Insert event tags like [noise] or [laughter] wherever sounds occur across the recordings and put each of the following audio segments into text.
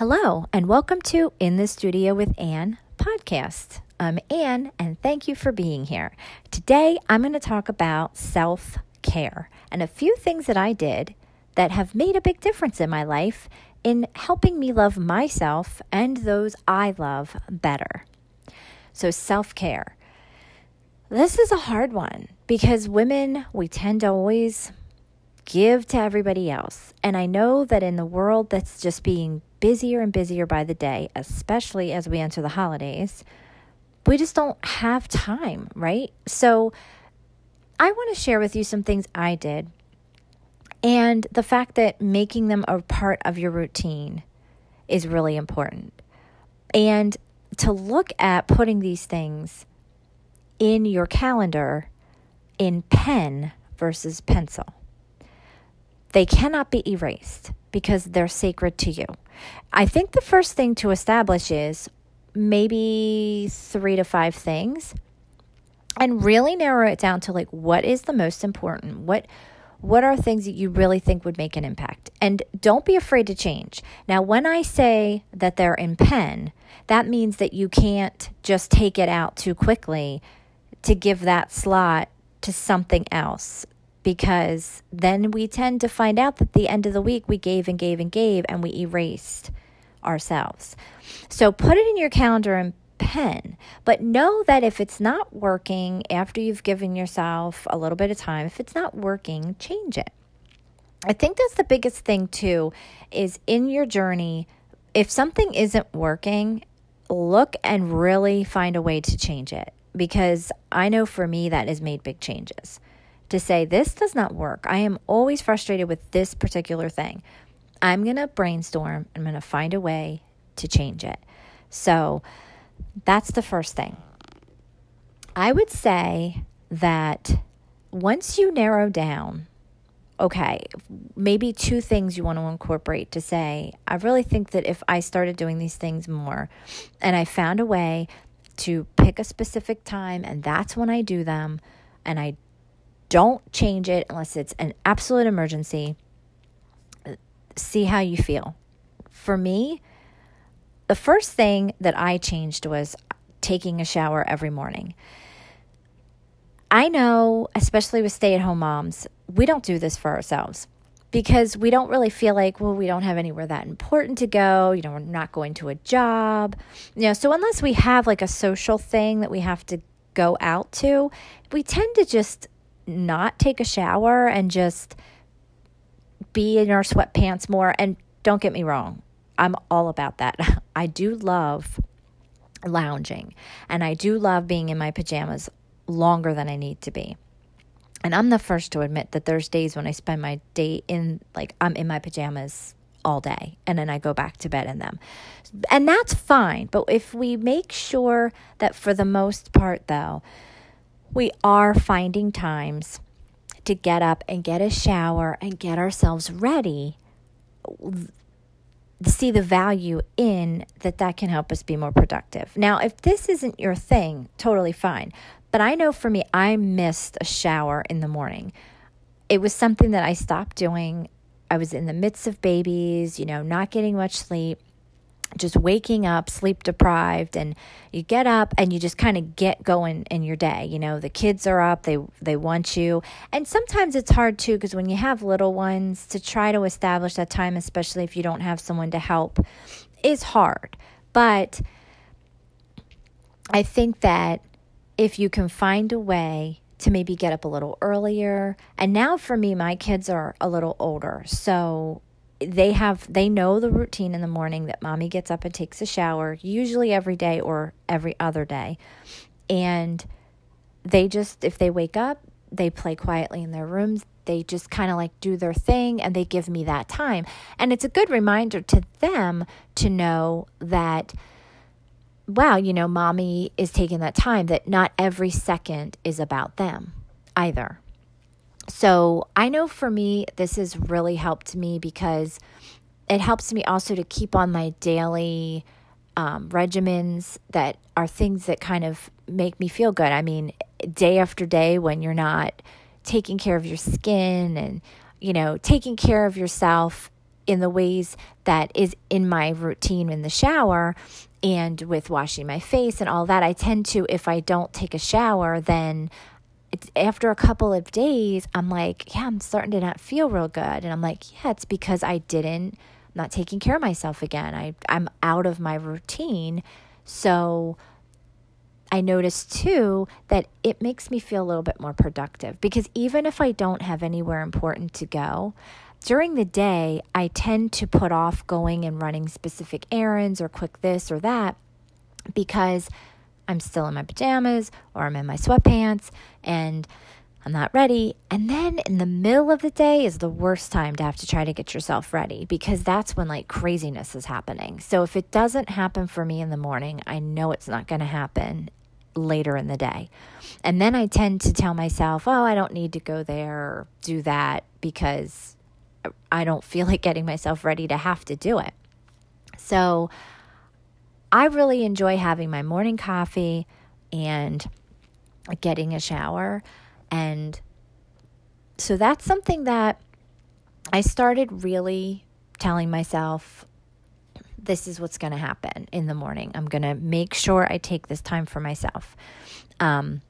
Hello, and welcome to In the Studio with Anne podcast. I'm Anne, and thank you for being here. Today, I'm going to talk about self care and a few things that I did that have made a big difference in my life in helping me love myself and those I love better. So, self care. This is a hard one because women, we tend to always give to everybody else. And I know that in the world that's just being busier and busier by the day, especially as we enter the holidays, we just don't have time, right? So I want to share with you some things I did and the fact that making them a part of your routine is really important. And to look at putting these things in your calendar in pen versus pencil. They cannot be erased because they're sacred to you. I think the first thing to establish is maybe three to five things and really narrow it down to like what is the most important? What what are things that you really think would make an impact? And don't be afraid to change. Now when i say that they're in pen that means that you can't just take it out too quickly to give that slot to something else because then we tend to find out that the end of the week we gave and gave and gave and we erased ourselves. So put it in your calendar and pen, but know that if it's not working after you've given yourself a little bit of time, if it's not working, change it. I think that's the biggest thing too is in your journey if something isn't working, look and really find a way to change it because I know for me that has made big changes. To say, this does not work. I am always frustrated with this particular thing. I'm going to brainstorm. I'm going to find a way to change it. So that's the first thing. I would say that once you narrow down, okay, maybe two things you want to incorporate to say, I really think that if I started doing these things more and I found a way to pick a specific time and that's when I do them and I don't change it unless it's an absolute emergency see how you feel. For me, the first thing that I changed was taking a shower every morning. I know, especially with stay at home moms, we don't do this for ourselves because we don't really feel like, well, we don't have anywhere that important to go. You know, we're not going to a job. You know, so unless we have like a social thing that we have to go out to, we tend to just not take a shower and just be in our sweatpants more. And don't get me wrong, I'm all about that. [laughs] I do love lounging and I do love being in my pajamas longer than I need to be. And I'm the first to admit that there's days when I spend my day in, like, I'm in my pajamas all day and then I go back to bed in them. And that's fine. But if we make sure that for the most part, though, we are finding times to get up and get a shower and get ourselves ready, see the value in that that can help us be more productive. Now, if this isn't your thing, totally fine. But I know for me, I missed a shower in the morning. It was something that I stopped doing. I was in the midst of babies, you know, not getting much sleep just waking up sleep deprived and you get up and you just kind of get going in your day you know the kids are up they they want you. And sometimes it's hard too because when you have little ones to try to establish that time especially if you don't have someone to help is hard. But i think that if you can find a way to maybe get up a little earlier and now for me my kids are a little older so they have they know the routine in the morning that mommy gets up and takes a shower usually every day or every other day. And they just if they wake up they play quietly in their rooms. They just kind of like do their thing and they give me that time. And it's a good reminder to them to know that wow you know mommy is taking that time that not every second is about them either so I know for me, this has really helped me because it helps me also to keep on my daily um, regimens that are things that kind of make me feel good. I mean, day after day, when you're not taking care of your skin and, you know, taking care of yourself in the ways that is in my routine in the shower and with washing my face and all that. I tend to, if I don't take a shower, then it's after a couple of days, I'm like, yeah, I'm starting to not feel real good. And I'm like, yeah, it's because I didn't, I'm not taking care of myself again. I, I'm out of my routine. So I noticed too that it makes me feel a little bit more productive because even if I don't have anywhere important to go, during the day, I tend to put off going and running specific errands or quick this or that because I'm still in my pajamas or I'm in my sweatpants and I'm not ready. And then in the middle of the day is the worst time to have to try to get yourself ready because that's when like craziness is happening. So if it doesn't happen for me in the morning, I know it's not going to happen later in the day. And then I tend to tell myself, oh, I don't need to go there or do that because I don't feel like getting myself ready to have to do it. So I really enjoy having my morning coffee and getting a shower. And so that's something that I started really telling myself this is what's going to happen in the morning. I'm going to make sure I take this time for myself. Um,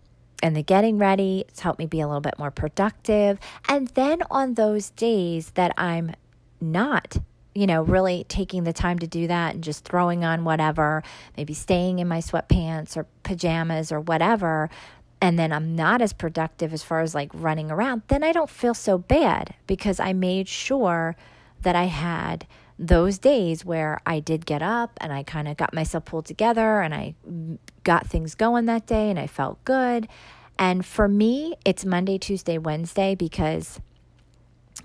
and the getting ready, it's helped me be a little bit more productive. And then on those days that I'm not you know, really taking the time to do that and just throwing on whatever, maybe staying in my sweatpants or pajamas or whatever, and then I'm not as productive as far as like running around, then I don't feel so bad because I made sure that I had those days where I did get up and I kind of got myself pulled together and I got things going that day and I felt good. And for me, it's Monday, Tuesday, Wednesday because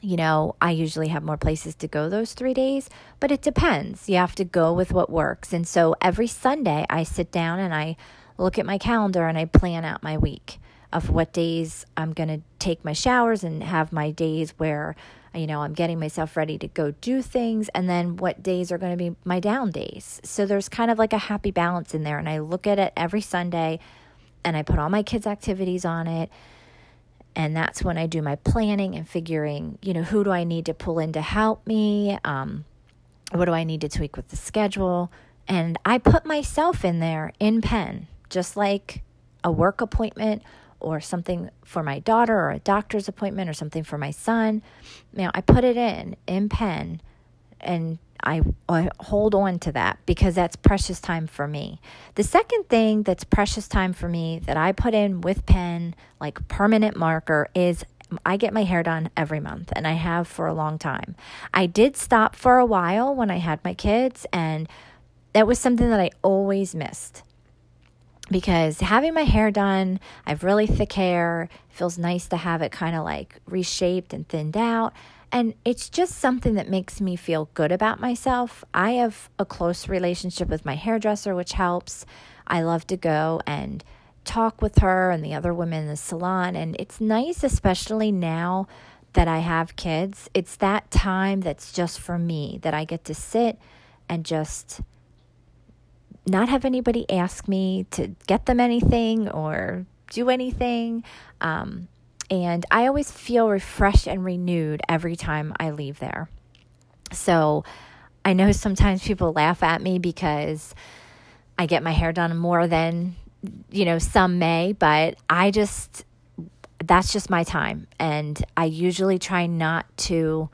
you know, I usually have more places to go those three days, but it depends. You have to go with what works. And so every Sunday, I sit down and I look at my calendar and I plan out my week of what days I'm going to take my showers and have my days where, you know, I'm getting myself ready to go do things, and then what days are going to be my down days. So there's kind of like a happy balance in there. And I look at it every Sunday and I put all my kids' activities on it and that's when I do my planning and figuring, you know, who do I need to pull in to help me? Um, what do I need to tweak with the schedule? And I put myself in there in pen, just like a work appointment or something for my daughter or a doctor's appointment or something for my son. You know, I put it in in pen and I, I hold on to that because that's precious time for me. The second thing that's precious time for me that I put in with pen, like permanent marker, is I get my hair done every month and I have for a long time. I did stop for a while when I had my kids, and that was something that I always missed because having my hair done, I have really thick hair, feels nice to have it kind of like reshaped and thinned out. And it's just something that makes me feel good about myself. I have a close relationship with my hairdresser, which helps. I love to go and talk with her and the other women in the salon. And it's nice, especially now that I have kids. It's that time that's just for me that I get to sit and just not have anybody ask me to get them anything or do anything. Um, and I always feel refreshed and renewed every time I leave there. So I know sometimes people laugh at me because I get my hair done more than, you know, some may, but I just, that's just my time. And I usually try not to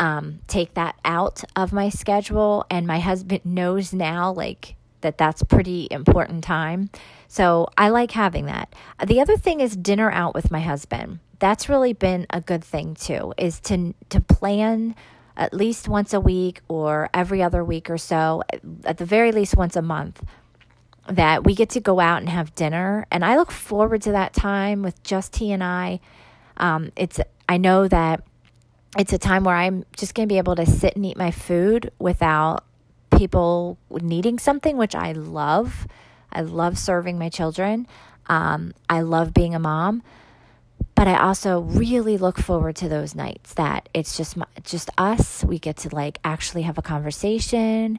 um, take that out of my schedule. And my husband knows now, like, that that's pretty important time. So I like having that. The other thing is dinner out with my husband. That's really been a good thing too, is to to plan at least once a week or every other week or so, at the very least once a month, that we get to go out and have dinner. And I look forward to that time with just he and I. Um, it's I know that it's a time where I'm just going to be able to sit and eat my food without people needing something, which I love. I love serving my children. Um, I love being a mom, but I also really look forward to those nights that it's just just us. We get to like actually have a conversation.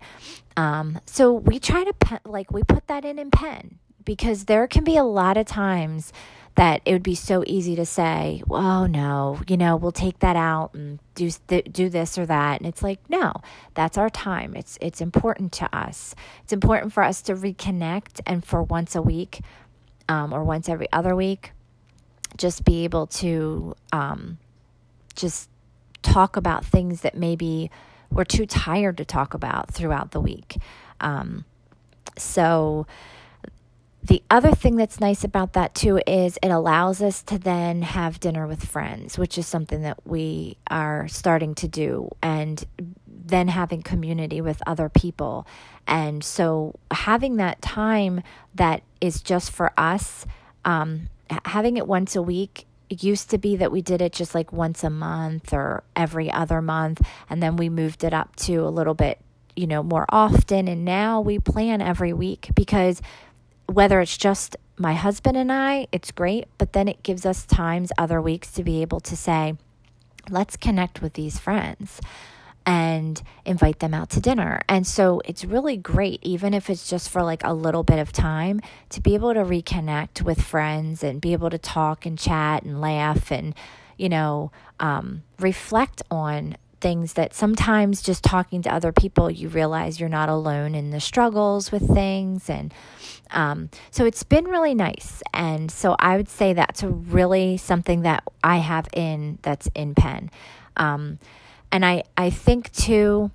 Um, so we try to pe- like we put that in in pen because there can be a lot of times that it would be so easy to say, "Well, no, you know, we'll take that out and do do this or that." And it's like, "No, that's our time. It's it's important to us. It's important for us to reconnect and for once a week um, or once every other week, just be able to um, just talk about things that maybe we're too tired to talk about throughout the week." Um, so the other thing that's nice about that too is it allows us to then have dinner with friends, which is something that we are starting to do, and then having community with other people. And so having that time that is just for us, um, having it once a week it used to be that we did it just like once a month or every other month and then we moved it up to a little bit you know more often and now we plan every week because whether it's just my husband and I, it's great, but then it gives us times other weeks to be able to say, let's connect with these friends and invite them out to dinner. And so it's really great, even if it's just for like a little bit of time, to be able to reconnect with friends and be able to talk and chat and laugh and, you know, um, reflect on things that sometimes just talking to other people, you realize you're not alone in the struggles with things. And um, so it's been really nice. And so I would say that's really something that I have in that's in pen. Um, and I, I think too,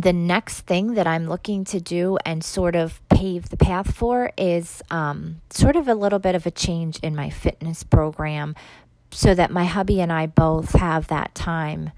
the next thing that I'm looking to do and sort of pave the path for is um, sort of a little bit of a change in my fitness program so that my hubby and I both have that time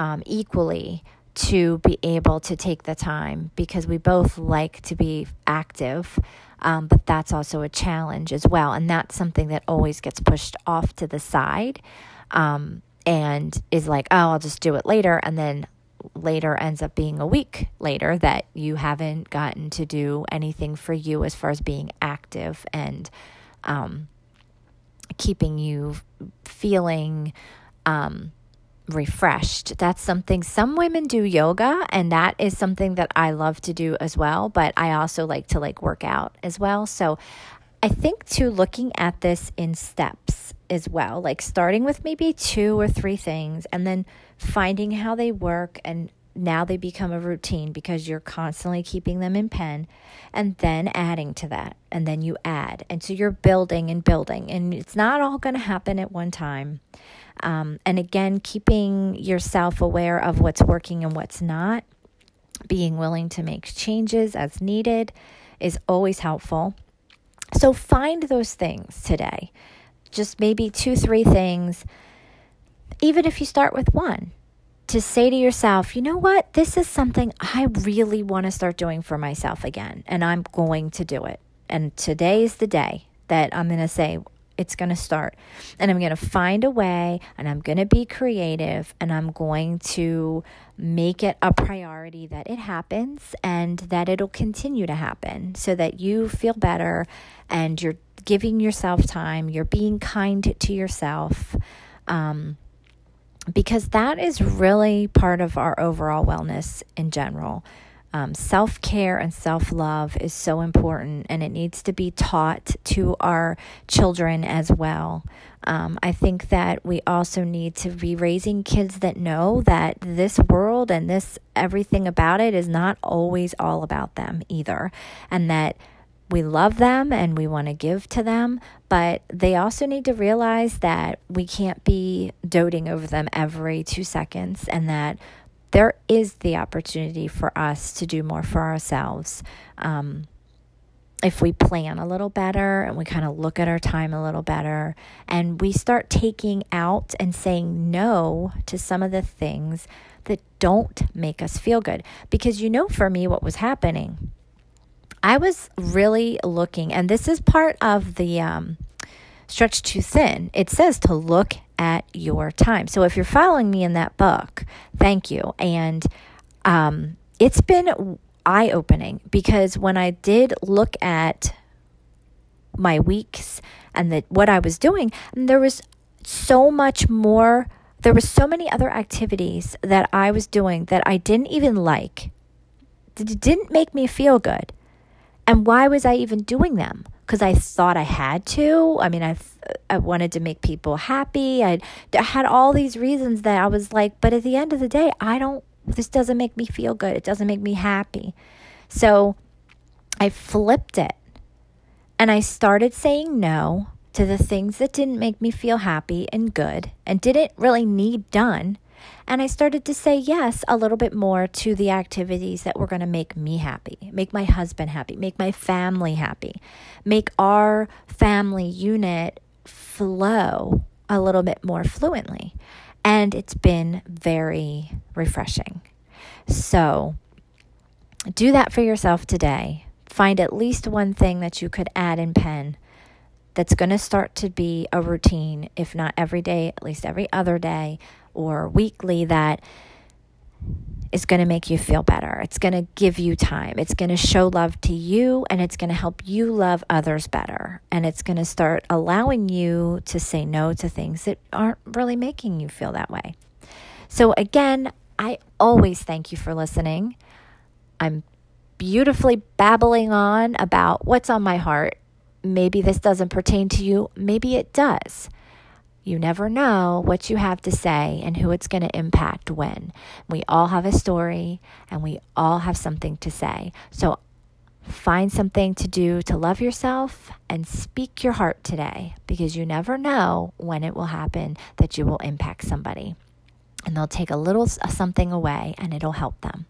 um, equally to be able to take the time because we both like to be active. Um, but that's also a challenge as well. And that's something that always gets pushed off to the side um, and is like, oh, I'll just do it later. And then later ends up being a week later that you haven't gotten to do anything for you as far as being active and um, keeping you feeling um, refreshed. That's something some women do yoga and that is something that I love to do as well, but I also like to like work out as well. So I think too looking at this in steps as well, like starting with maybe two or three things and then finding how they work and now they become a routine because you're constantly keeping them in pen and then adding to that and then you add and so you're building and building and it's not all going to happen at one time um, and again, keeping yourself aware of what's working and what's not, being willing to make changes as needed is always helpful. So find those things today. Just maybe two, three things, even if you start with one, to say to yourself, you know what, this is something I really want to start doing for myself again, and I'm going to do it. And today is the day that I'm going to say, it's going to start. And I'm going to find a way and I'm going to be creative and I'm going to make it a priority that it happens and that it'll continue to happen so that you feel better and you're giving yourself time, you're being kind to yourself. Um, because that is really part of our overall wellness in general. Um, self care and self love is so important, and it needs to be taught to our children as well. Um, I think that we also need to be raising kids that know that this world and this everything about it is not always all about them either, and that we love them and we want to give to them, but they also need to realize that we can't be doting over them every two seconds and that there is the opportunity for us to do more for ourselves. Um, if we plan a little better and we kind of look at our time a little better and we start taking out and saying no to some of the things that don't make us feel good. Because you know, for me, what was happening, I was really looking, and this is part of the um, Stretched Too Thin. It says to look at your time. So if you're following me in that book, thank you. And um, it's been eye opening because when I did look at my weeks and the, what I was doing, there was so much more. There were so many other activities that I was doing that I didn't even like. It didn't make me feel good. And why was I even doing them? because I thought I had to. I mean, I, I wanted to make people happy. I'd, I had all these reasons that I was like, but at the end of the day, I don't, this doesn't make me feel good. It doesn't make me happy. So I flipped it and I started saying no to the things that didn't make me feel happy and good and didn't really need done. And I started to say yes a little bit more to the activities that were going to make me happy, make my husband happy, make my family happy, make our family unit flow a little bit more fluently. And it's been very refreshing. So do that for yourself today. Find at least one thing that you could add in pen that's going to start to be a routine, if not every day, at least every other day or weekly, that is going to make you feel better. It's going to give you time. It's going to show love to you and it's going to help you love others better. And it's going to start allowing you to say no to things that aren't really making you feel that way. So, again, I always thank you for listening. I'm beautifully babbling on about what's on my heart Maybe this doesn't pertain to you, maybe it does. You never know what you have to say and who it's going to impact when. We all have a story and we all have something to say. So find something to do to love yourself and speak your heart today because you never know when it will happen that you will impact somebody. And they'll take a little something away and it'll help them.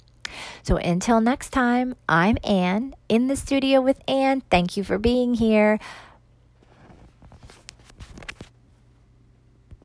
So until next time, I'm Anne in the studio with Anne. Thank you for being here.